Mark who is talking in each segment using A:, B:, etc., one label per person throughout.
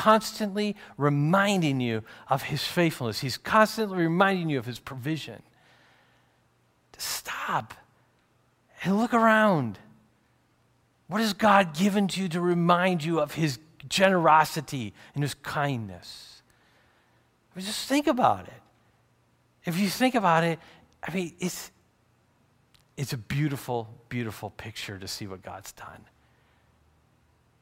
A: constantly reminding you of his faithfulness. He's constantly reminding you of his provision. To stop and look around. What has God given to you to remind you of his generosity and his kindness? I mean, just think about it. If you think about it, I mean, it's, it's a beautiful, beautiful picture to see what God's done.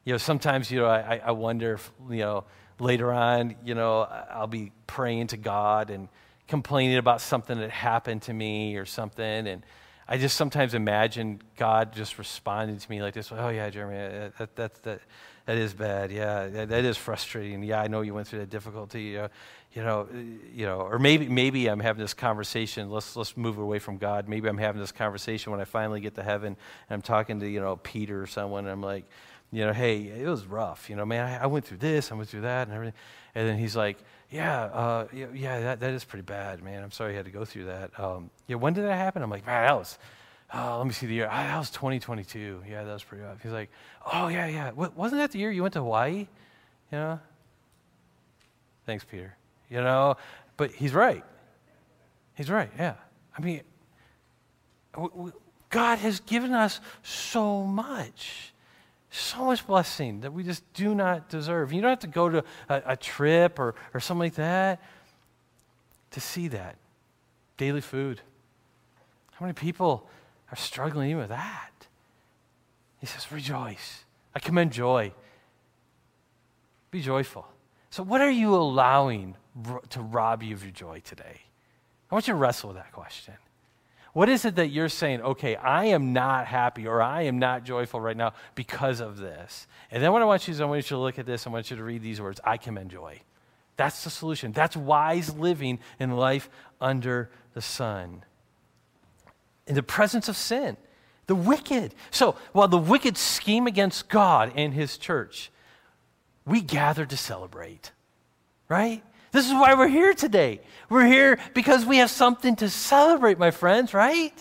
A: You know, sometimes, you know, I, I wonder if, you know, later on, you know, I'll be praying to God and complaining about something that happened to me or something. And I just sometimes imagine God just responding to me like this Oh, yeah, Jeremy, that, that, that, that is bad. Yeah, that, that is frustrating. Yeah, I know you went through that difficulty. Uh, you know, you know, you know, or maybe maybe I'm having this conversation. Let's let's move away from God. Maybe I'm having this conversation when I finally get to heaven and I'm talking to you know Peter or someone. And I'm like, you know, hey, it was rough. You know, man, I, I went through this, I went through that, and everything. And then he's like, yeah, uh, yeah, that, that is pretty bad, man. I'm sorry you had to go through that. Um, yeah, when did that happen? I'm like, man, that was. Oh, let me see the year. Ah, that was 2022. Yeah, that was pretty rough. He's like, oh, yeah, yeah. W- wasn't that the year you went to Hawaii? You know? Thanks, Peter you know? But he's right. He's right, yeah. I mean, God has given us so much, so much blessing that we just do not deserve. You don't have to go to a, a trip or, or something like that to see that. Daily food. How many people are struggling even with that? He says, rejoice. I commend joy. Be joyful. So, what are you allowing to rob you of your joy today? I want you to wrestle with that question. What is it that you're saying, okay, I am not happy or I am not joyful right now because of this? And then what I want you is I want you to look at this, I want you to read these words I commend joy. That's the solution. That's wise living in life under the sun. In the presence of sin, the wicked. So while the wicked scheme against God and his church, we gather to celebrate, right? This is why we're here today. We're here because we have something to celebrate, my friends, right?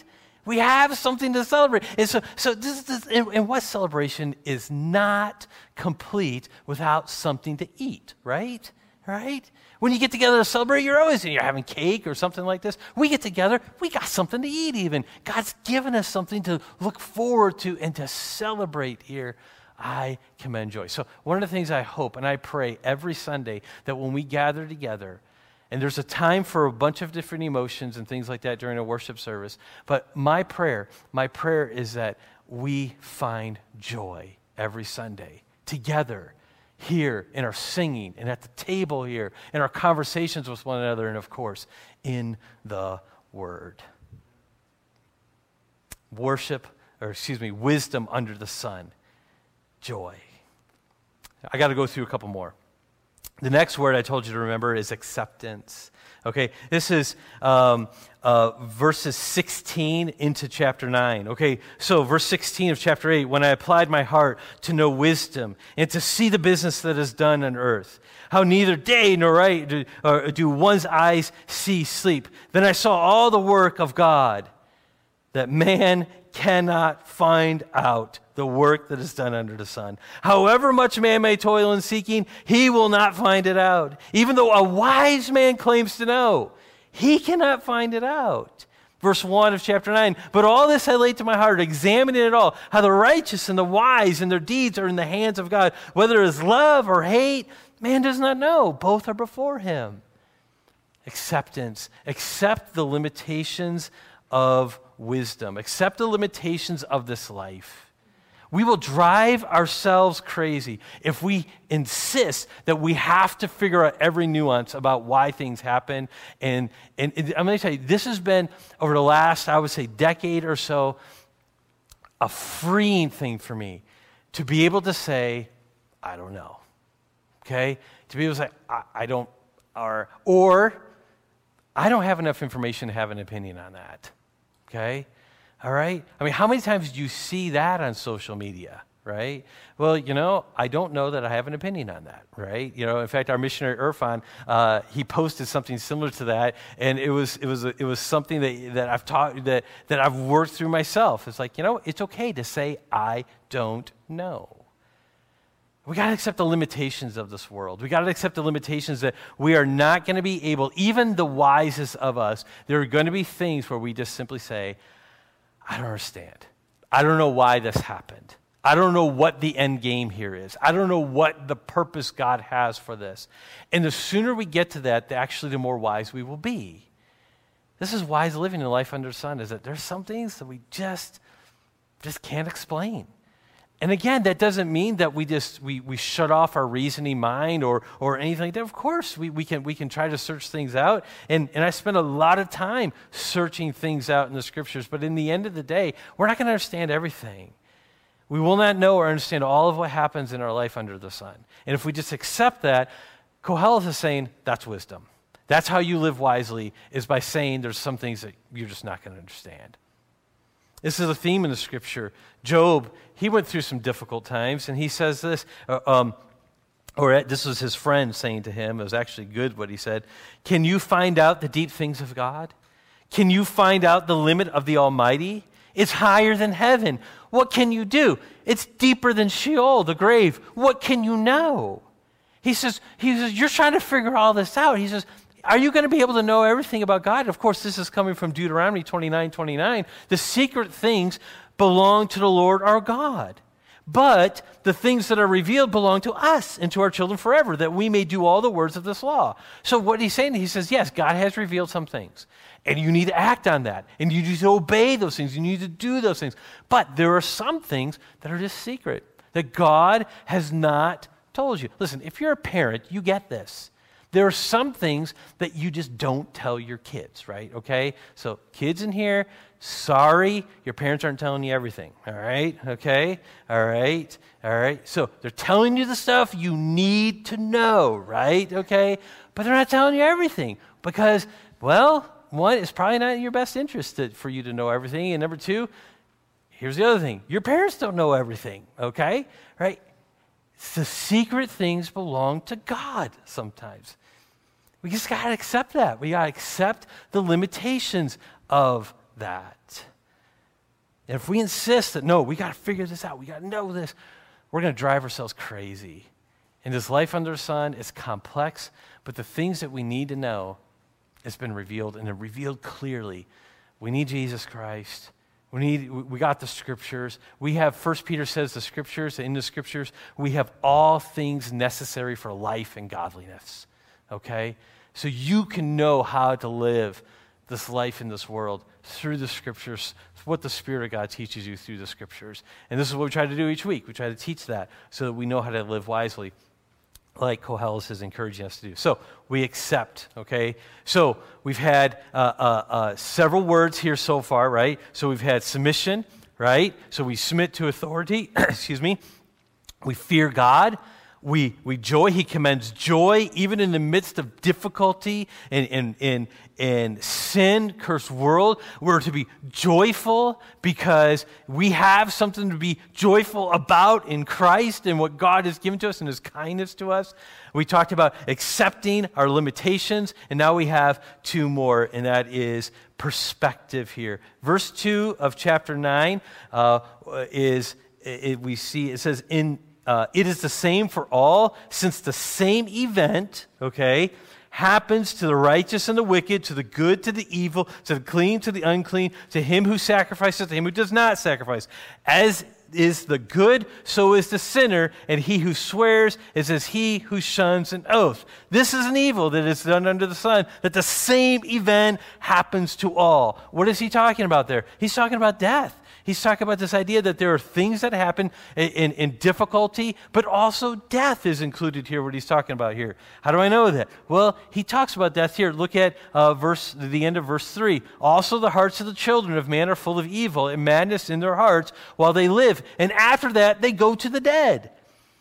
A: We have something to celebrate. And so, so this, this and, and what celebration is not complete without something to eat, right? Right? When you get together to celebrate, you're always you're having cake or something like this. We get together, we got something to eat even. God's given us something to look forward to and to celebrate here I commend joy. So, one of the things I hope and I pray every Sunday that when we gather together, and there's a time for a bunch of different emotions and things like that during a worship service, but my prayer, my prayer is that we find joy every Sunday together here in our singing and at the table here in our conversations with one another and of course in the word worship or excuse me wisdom under the sun joy. I got to go through a couple more. The next word I told you to remember is acceptance. Okay, this is um, uh, verses 16 into chapter 9. Okay, so verse 16 of chapter 8 when I applied my heart to know wisdom and to see the business that is done on earth, how neither day nor night do, do one's eyes see sleep, then I saw all the work of God that man cannot find out the work that is done under the sun. However much man may toil in seeking, he will not find it out. Even though a wise man claims to know, he cannot find it out. Verse 1 of chapter 9. But all this I laid to my heart, examining it all, how the righteous and the wise and their deeds are in the hands of God. Whether it is love or hate, man does not know. Both are before him. Acceptance. Accept the limitations of wisdom. Accept the limitations of this life. We will drive ourselves crazy if we insist that we have to figure out every nuance about why things happen. And, and, and I'm going to tell you, this has been, over the last, I would say, decade or so, a freeing thing for me to be able to say, I don't know. Okay? To be able to say, I, I don't, or, or I don't have enough information to have an opinion on that. Okay? All right? I mean, how many times do you see that on social media? Right? Well, you know, I don't know that I have an opinion on that, right? You know, in fact, our missionary Irfan, uh, he posted something similar to that, and it was it was it was something that that I've taught that that I've worked through myself. It's like you know, it's okay to say I don't know. We got to accept the limitations of this world. We got to accept the limitations that we are not going to be able, even the wisest of us, there are going to be things where we just simply say, I don't understand. I don't know why this happened. I don't know what the end game here is. I don't know what the purpose God has for this. And the sooner we get to that, actually, the more wise we will be. This is wise living in life under the sun, is that there's some things that we just, just can't explain. And again, that doesn't mean that we just we, we shut off our reasoning mind or or anything like that. Of course, we, we can we can try to search things out. And and I spend a lot of time searching things out in the scriptures, but in the end of the day, we're not going to understand everything. We will not know or understand all of what happens in our life under the sun. And if we just accept that, Kohelet is saying that's wisdom. That's how you live wisely, is by saying there's some things that you're just not going to understand. This is a theme in the scripture. Job, he went through some difficult times, and he says this, uh, um, or this was his friend saying to him, it was actually good what he said Can you find out the deep things of God? Can you find out the limit of the Almighty? It's higher than heaven. What can you do? It's deeper than Sheol, the grave. What can you know? He says, he says, You're trying to figure all this out. He says, Are you going to be able to know everything about God? Of course, this is coming from Deuteronomy 29 29. The secret things belong to the Lord our God. But the things that are revealed belong to us and to our children forever, that we may do all the words of this law. So, what he's saying, he says, yes, God has revealed some things. And you need to act on that. And you need to obey those things. You need to do those things. But there are some things that are just secret, that God has not told you. Listen, if you're a parent, you get this. There are some things that you just don't tell your kids, right? Okay? So, kids in here, sorry, your parents aren't telling you everything, all right? Okay? All right? All right? So, they're telling you the stuff you need to know, right? Okay? But they're not telling you everything because, well, one, it's probably not in your best interest to, for you to know everything. And number two, here's the other thing your parents don't know everything, okay? Right? The secret things belong to God sometimes. We just got to accept that. We got to accept the limitations of that. And if we insist that, no, we got to figure this out, we got to know this, we're going to drive ourselves crazy. And this life under the sun is complex, but the things that we need to know it's been revealed and revealed clearly. We need Jesus Christ. We need we got the scriptures. We have First Peter says the scriptures, in the scriptures, we have all things necessary for life and godliness. Okay? So you can know how to live this life in this world through the scriptures, what the Spirit of God teaches you through the scriptures. And this is what we try to do each week. We try to teach that so that we know how to live wisely like Koheles is encouraging us to do. So we accept, okay? So we've had uh, uh, uh, several words here so far, right? So we've had submission, right? So we submit to authority, excuse me. We fear God. We, we joy. He commends joy even in the midst of difficulty and, and, and sin, cursed world. We're to be joyful because we have something to be joyful about in Christ and what God has given to us and his kindness to us. We talked about accepting our limitations, and now we have two more, and that is perspective here. Verse 2 of chapter 9 uh, is, it, we see, it says, in uh, it is the same for all, since the same event, okay, happens to the righteous and the wicked, to the good, to the evil, to the clean, to the unclean, to him who sacrifices, to him who does not sacrifice. As is the good, so is the sinner, and he who swears is as he who shuns an oath. This is an evil that is done under the sun, that the same event happens to all. What is he talking about there? He's talking about death. He's talking about this idea that there are things that happen in, in, in, difficulty, but also death is included here, what he's talking about here. How do I know that? Well, he talks about death here. Look at uh, verse, the end of verse 3. Also, the hearts of the children of man are full of evil and madness in their hearts while they live. And after that, they go to the dead.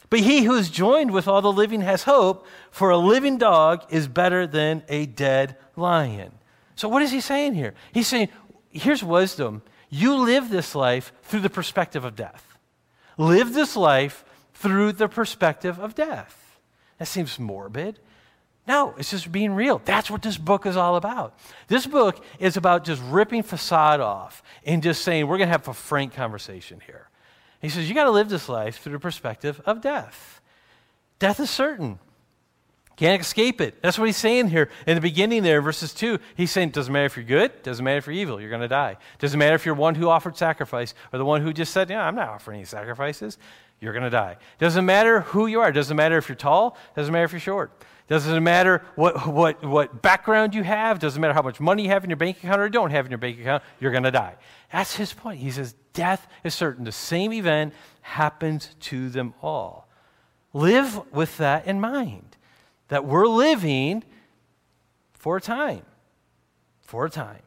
A: But he who is joined with all the living has hope, for a living dog is better than a dead lion. So, what is he saying here? He's saying, here's wisdom you live this life through the perspective of death. Live this life through the perspective of death. That seems morbid. No, it's just being real. That's what this book is all about. This book is about just ripping facade off and just saying, we're going to have a frank conversation here. He says, you got to live this life through the perspective of death. Death is certain. Can't escape it. That's what he's saying here in the beginning there, verses 2. He's saying, doesn't matter if you're good, doesn't matter if you're evil, you're going to die. Doesn't matter if you're one who offered sacrifice or the one who just said, yeah, I'm not offering any sacrifices, you're going to die. Doesn't matter who you are. Doesn't matter if you're tall, doesn't matter if you're short. Doesn't matter what, what, what background you have, doesn't matter how much money you have in your bank account or don't have in your bank account, you're going to die. That's his point. He says, death is certain. The same event happens to them all. Live with that in mind that we're living for a time. For a time.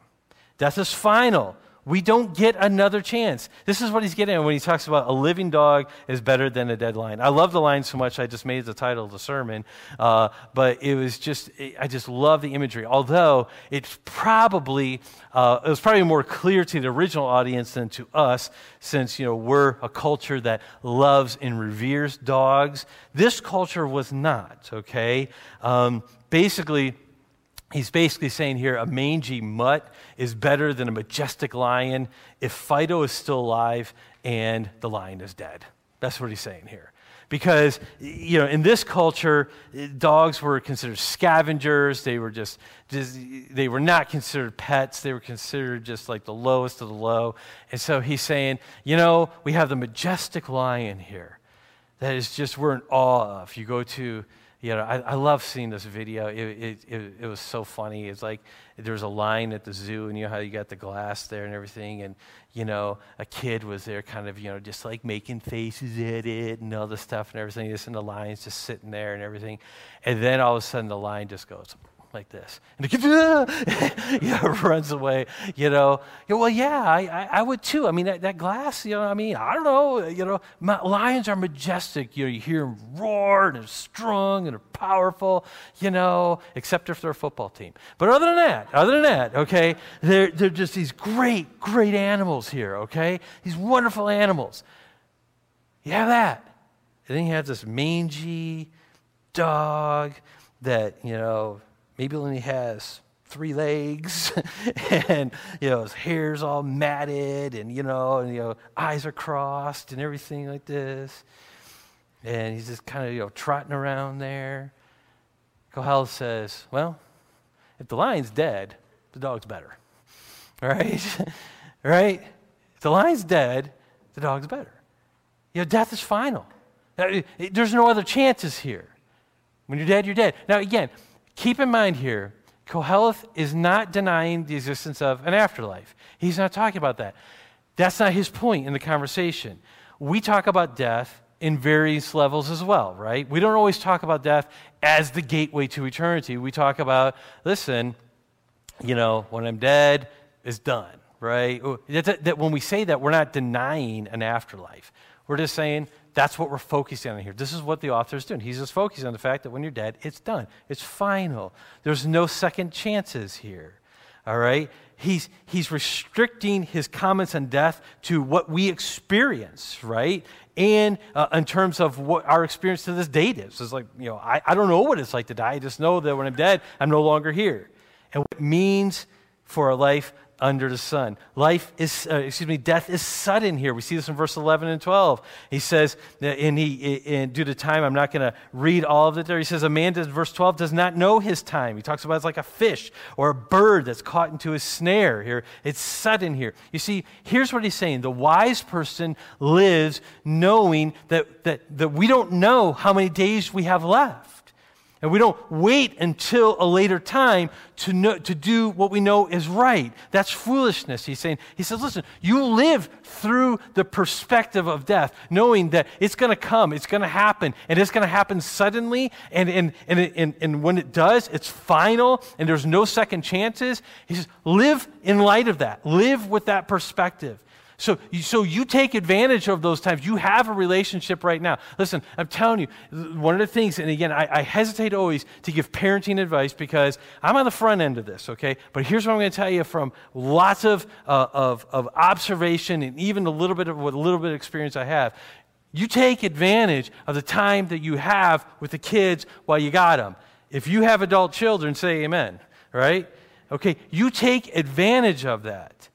A: Death is final. We don't get another chance. This is what he's getting at when he talks about a living dog is better than a dead lion. I love the line so much, I just made the title of the sermon. Uh, but it was just, I just love the imagery. Although it's probably, uh, it was probably more clear to the original audience than to us, since, you know, we're a culture that loves and reveres dogs. This culture was not, okay? Um, basically, He's basically saying here a mangy mutt is better than a majestic lion if Fido is still alive and the lion is dead. That's what he's saying here. Because, you know, in this culture, dogs were considered scavengers. They were just, just, they were not considered pets. They were considered just like the lowest of the low. And so he's saying, you know, we have the majestic lion here that is just, we're in awe of. You go to, you know, I, I love seeing this video. It, it, it, it, was so funny. It's like there's a line at the zoo, and you know how you got the glass there and everything, and you know, a kid was there, kind of, you know, just like making faces at it and all the stuff and everything. Just and the lion's just sitting there and everything, and then all of a sudden the lion just goes like this. And kid you know, runs away, you know. You know well, yeah, I, I, I, would too. I mean, that, that, glass, you know, I mean, I don't know, you know, my, lions are majestic. You know, you hear them roar and they're strong and they're powerful, you know, except if they're a football team. But other than that, other than that, okay, they're, they're just these great, great animals here, okay? These wonderful animals. You have that. And then you have this mangy dog that, you know, maybe only has three legs and you know his hair's all matted and you know and you know eyes are crossed and everything like this. And he's just kind of you know trotting around there. Kohelet says well if the lion's dead the dog's better. Right? Right? If the lion's dead the dog's better. You know death is final. There's no other chances here. When you're dead you're dead. Now again keep in mind here, Kohelet is not denying the existence of an afterlife. He's not talking about that. That's not his point in the conversation. We talk about death in various levels as well, right? We don't always talk about death as the gateway to eternity. We talk about, listen, you know, when I'm dead, it's done, right? That, that when we say that, we're not denying an afterlife. We're just saying that's what we're focusing on here. This is what the author is doing. He's just focusing on the fact that when you're dead, it's done. It's final. There's no second chances here. All right? He's, he's restricting his comments on death to what we experience, right? And uh, in terms of what our experience to this date is. It's like, you know, I, I don't know what it's like to die. I just know that when I'm dead, I'm no longer here. And what it means for a life under the sun. Life is, uh, excuse me, death is sudden here. We see this in verse 11 and 12. He says, and he, and due to time, I'm not going to read all of it there. He says, a man, does, verse 12, does not know his time. He talks about it's like a fish or a bird that's caught into his snare here. It's sudden here. You see, here's what he's saying. The wise person lives knowing that, that, that we don't know how many days we have left. And we don't wait until a later time to, know, to do what we know is right. That's foolishness, he's saying. He says, listen, you live through the perspective of death, knowing that it's going to come, it's going to happen, and it's going to happen suddenly. And, and, and, and, and when it does, it's final, and there's no second chances. He says, live in light of that, live with that perspective. So, so you take advantage of those times. You have a relationship right now. Listen, I'm telling you, one of the things, and again, I, I hesitate always to give parenting advice because I'm on the front end of this, okay? But here's what I'm going to tell you from lots of, uh, of, of observation and even a little bit of what a little bit of experience I have. You take advantage of the time that you have with the kids while you got them. If you have adult children, say amen, right? Okay, you take advantage of that.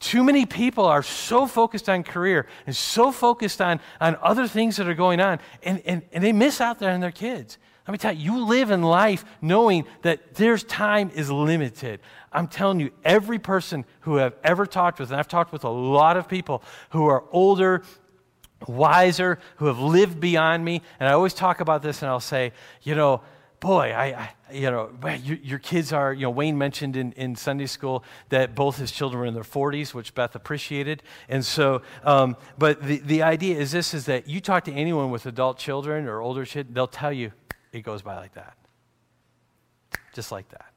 A: Too many people are so focused on career and so focused on, on other things that are going on, and, and, and they miss out there on their kids. Let me tell you, you live in life knowing that there's time is limited. I'm telling you, every person who I've ever talked with, and I've talked with a lot of people who are older, wiser, who have lived beyond me, and I always talk about this and I'll say, you know, boy, I, I you know, you, your kids are, you know, Wayne mentioned in, in Sunday school that both his children were in their 40s, which Beth appreciated. And so, um, but the, the idea is this, is that you talk to anyone with adult children or older children, they'll tell you it goes by like that. Just like that.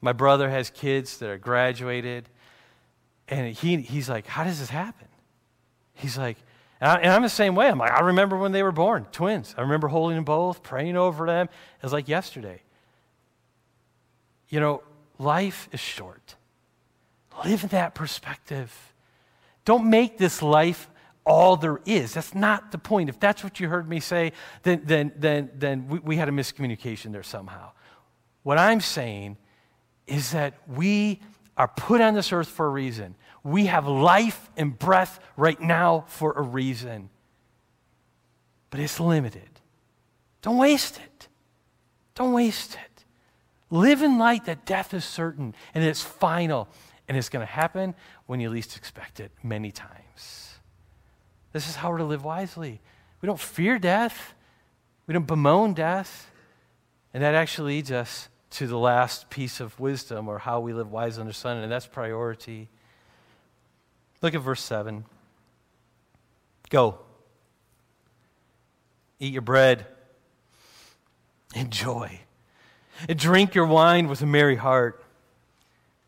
A: My brother has kids that are graduated, and he, he's like, how does this happen? He's like, and, I, am the same way. I'm like, I remember when they were born, twins. I remember holding them both, praying over them. It was like yesterday. You know, life is short. Live in that perspective. Don't make this life all there is. That's not the point. If that's what you heard me say, then, then, then, then we, we had a miscommunication there somehow. What I'm saying is that we are put on this earth for a reason. We have life and breath right now for a reason. But it's limited. Don't waste it. Don't waste it. Live in light that death is certain and it's final and it's going to happen when you least expect it many times. This is how we're to live wisely. We don't fear death, we don't bemoan death. And that actually leads us to the last piece of wisdom or how we live wise under sun, and that's priority. Look at verse 7. Go. Eat your bread. Enjoy. And drink your wine with a merry heart.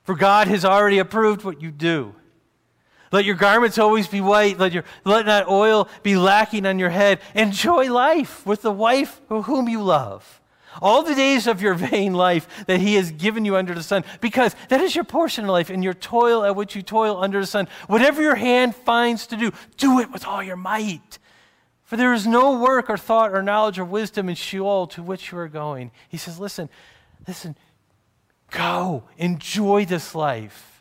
A: For God has already approved what you do. Let your garments always be white. Let, your, let not oil be lacking on your head. Enjoy life with the wife whom you love all the days of your vain life that he has given you under the sun, because that is your portion in life, and your toil at which you toil under the sun. Whatever your hand finds to do, do it with all your might. For there is no work or thought or knowledge or wisdom in Sheol to which you are going. He says, Listen, listen, go, enjoy this life.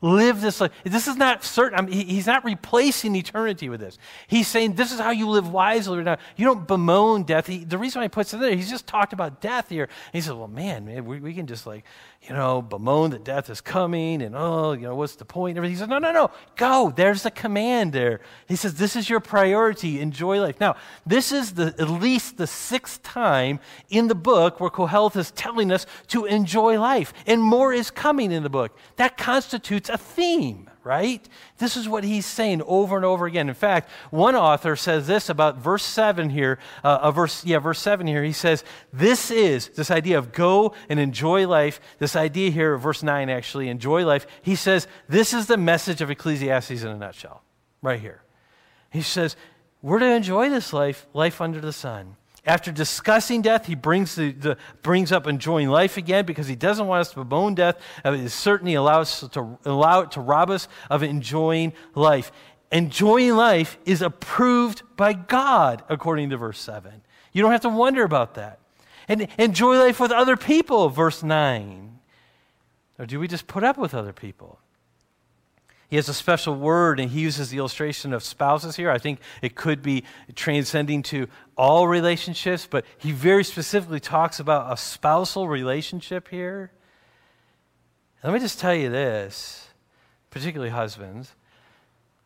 A: Live this life. This is not certain. I mean, he's not replacing eternity with this. He's saying this is how you live wisely right now. You don't bemoan death. He, the reason why he puts it there, he's just talked about death here. And he says, well, man, man we, we can just like, you know, bemoan that death is coming and, oh, you know, what's the point? And everything. He says, no, no, no, go. There's a command there. He says, this is your priority. Enjoy life. Now, this is the, at least the sixth time in the book where Koheleth is telling us to enjoy life. And more is coming in the book. That constitutes a theme right? This is what he's saying over and over again. In fact, one author says this about verse 7 here, uh, uh, verse, yeah, verse 7 here. He says, This is this idea of go and enjoy life, this idea here, verse 9 actually, enjoy life. He says, This is the message of Ecclesiastes in a nutshell, right here. He says, We're to enjoy this life, life under the sun. After discussing death, he brings, the, the, brings up enjoying life again because he doesn't want us to bemoan death. Uh, it certainly allows to allow it to rob us of enjoying life. Enjoying life is approved by God, according to verse 7. You don't have to wonder about that. And enjoy life with other people, verse 9. Or do we just put up with other people? He has a special word, and he uses the illustration of spouses here. I think it could be transcending to all relationships, but he very specifically talks about a spousal relationship here. let me just tell you this, particularly husbands,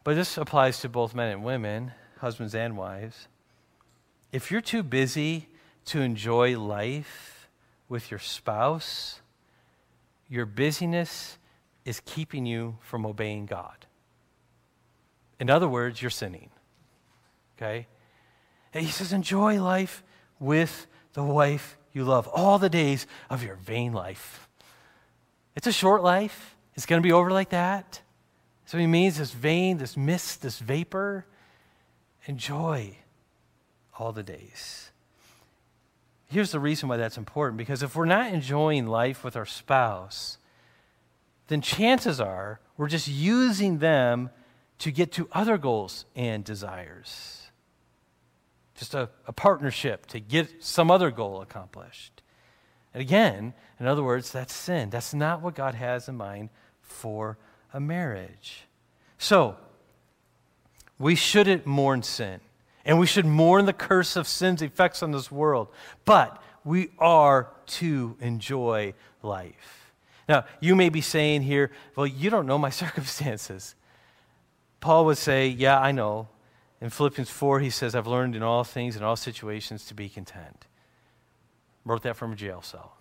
A: but this applies to both men and women, husbands and wives. If you're too busy to enjoy life with your spouse, your busyness is keeping you from obeying God. In other words, you're sinning. Okay? And he says, enjoy life with the wife you love all the days of your vain life. It's a short life. It's going to be over like that. So he means this vain, this mist, this vapor. Enjoy all the days. Here's the reason why that's important because if we're not enjoying life with our spouse, then chances are we're just using them to get to other goals and desires. Just a, a partnership to get some other goal accomplished. And again, in other words, that's sin. That's not what God has in mind for a marriage. So, we shouldn't mourn sin, and we should mourn the curse of sin's effects on this world, but we are to enjoy life. Now, you may be saying here, well, you don't know my circumstances. Paul would say, yeah, I know. In Philippians 4, he says, I've learned in all things, in all situations, to be content. Wrote that from a jail cell.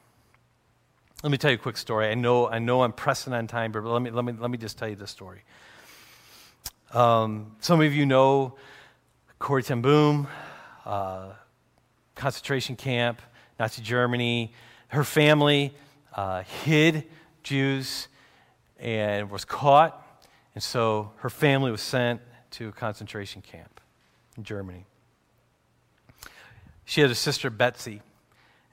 A: Let me tell you a quick story. I know, I know I'm pressing on time, but let me, let me, let me just tell you this story. Um, some of you know Corrie ten Boom, uh, concentration camp, Nazi Germany. Her family uh, hid Jews and was caught, and so her family was sent to a concentration camp in Germany. She had a sister, Betsie,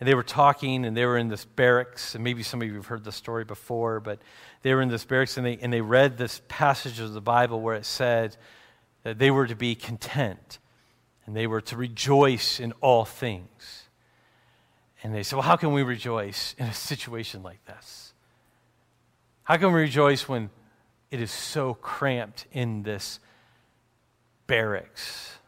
A: and they were talking and they were in this barracks. And maybe some of you have heard the story before but they were in this barracks and they, and they read this passage of the bible where it said that they were to be content and they were to rejoice in all things and they said well how can we rejoice in a situation like this how can we rejoice when it is so cramped in this barracks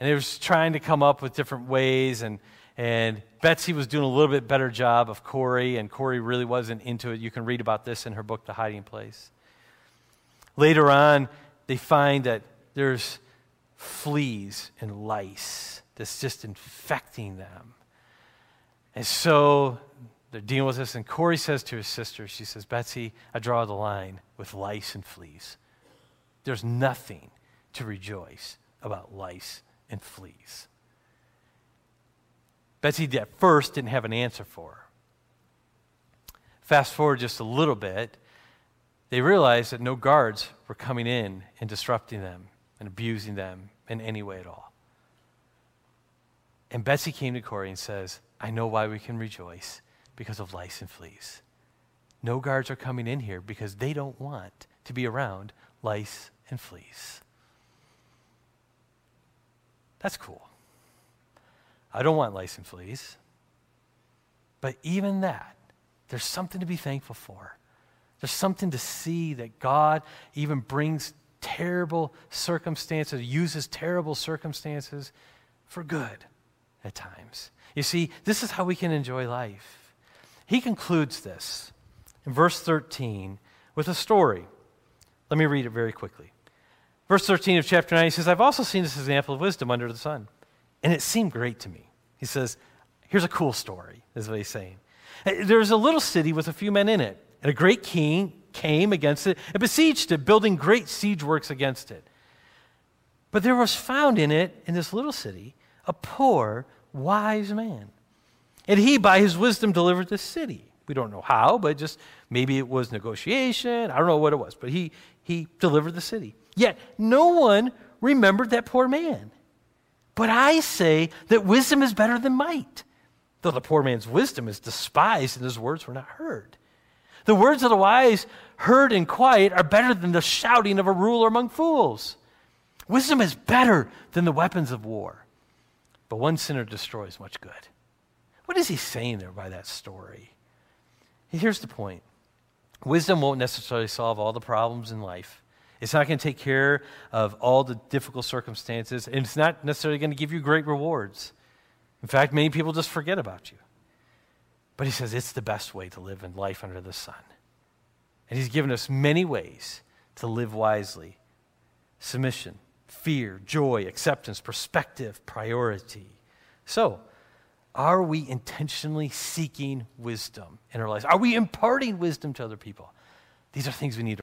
A: and they were trying to come up with different ways and and Betsie was doing a little bit better job of Corrie, and Corrie really wasn't into it. You can read about this in her book, The Hiding Place. Later on, they find that there's fleas and lice that's just infecting them. And so they're dealing with this, and Corrie says to his sister, she says, Betsie, I draw the line with lice and fleas. There's nothing to rejoice about lice and fleas. Betsie at first didn't have an answer for her. Fast forward just a little bit, they realized that no guards were coming in and disrupting them and abusing them in any way at all. And Betsy came to Corey and says, I know why we can rejoice because of lice and fleas. No guards are coming in here because they don't want to be around lice and fleas. That's cool. I don't want lice and fleas. But even that, there's something to be thankful for. There's something to see that God even brings terrible circumstances, uses terrible circumstances for good at times. You see, this is how we can enjoy life. He concludes this in verse 13 with a story. Let me read it very quickly. Verse 13 of chapter 9, he says, I've also seen this example of wisdom under the sun. And it seemed great to me. He says, Here's a cool story, is what he's saying. There's a little city with a few men in it, and a great king came against it and besieged it, building great siege works against it. But there was found in it, in this little city, a poor, wise man. And he, by his wisdom, delivered the city. We don't know how, but just maybe it was negotiation. I don't know what it was, but he, he delivered the city. Yet no one remembered that poor man. But I say that wisdom is better than might, though the poor man's wisdom is despised and his words were not heard. The words of the wise, heard in quiet, are better than the shouting of a ruler among fools. Wisdom is better than the weapons of war, but one sinner destroys much good. What is he saying there by that story? Here's the point wisdom won't necessarily solve all the problems in life. It's not going to take care of all the difficult circumstances, and it's not necessarily going to give you great rewards. In fact, many people just forget about you. But he says it's the best way to live in life under the sun. And he's given us many ways to live wisely submission, fear, joy, acceptance, perspective, priority. So, are we intentionally seeking wisdom in our lives? Are we imparting wisdom to other people? These are things we need to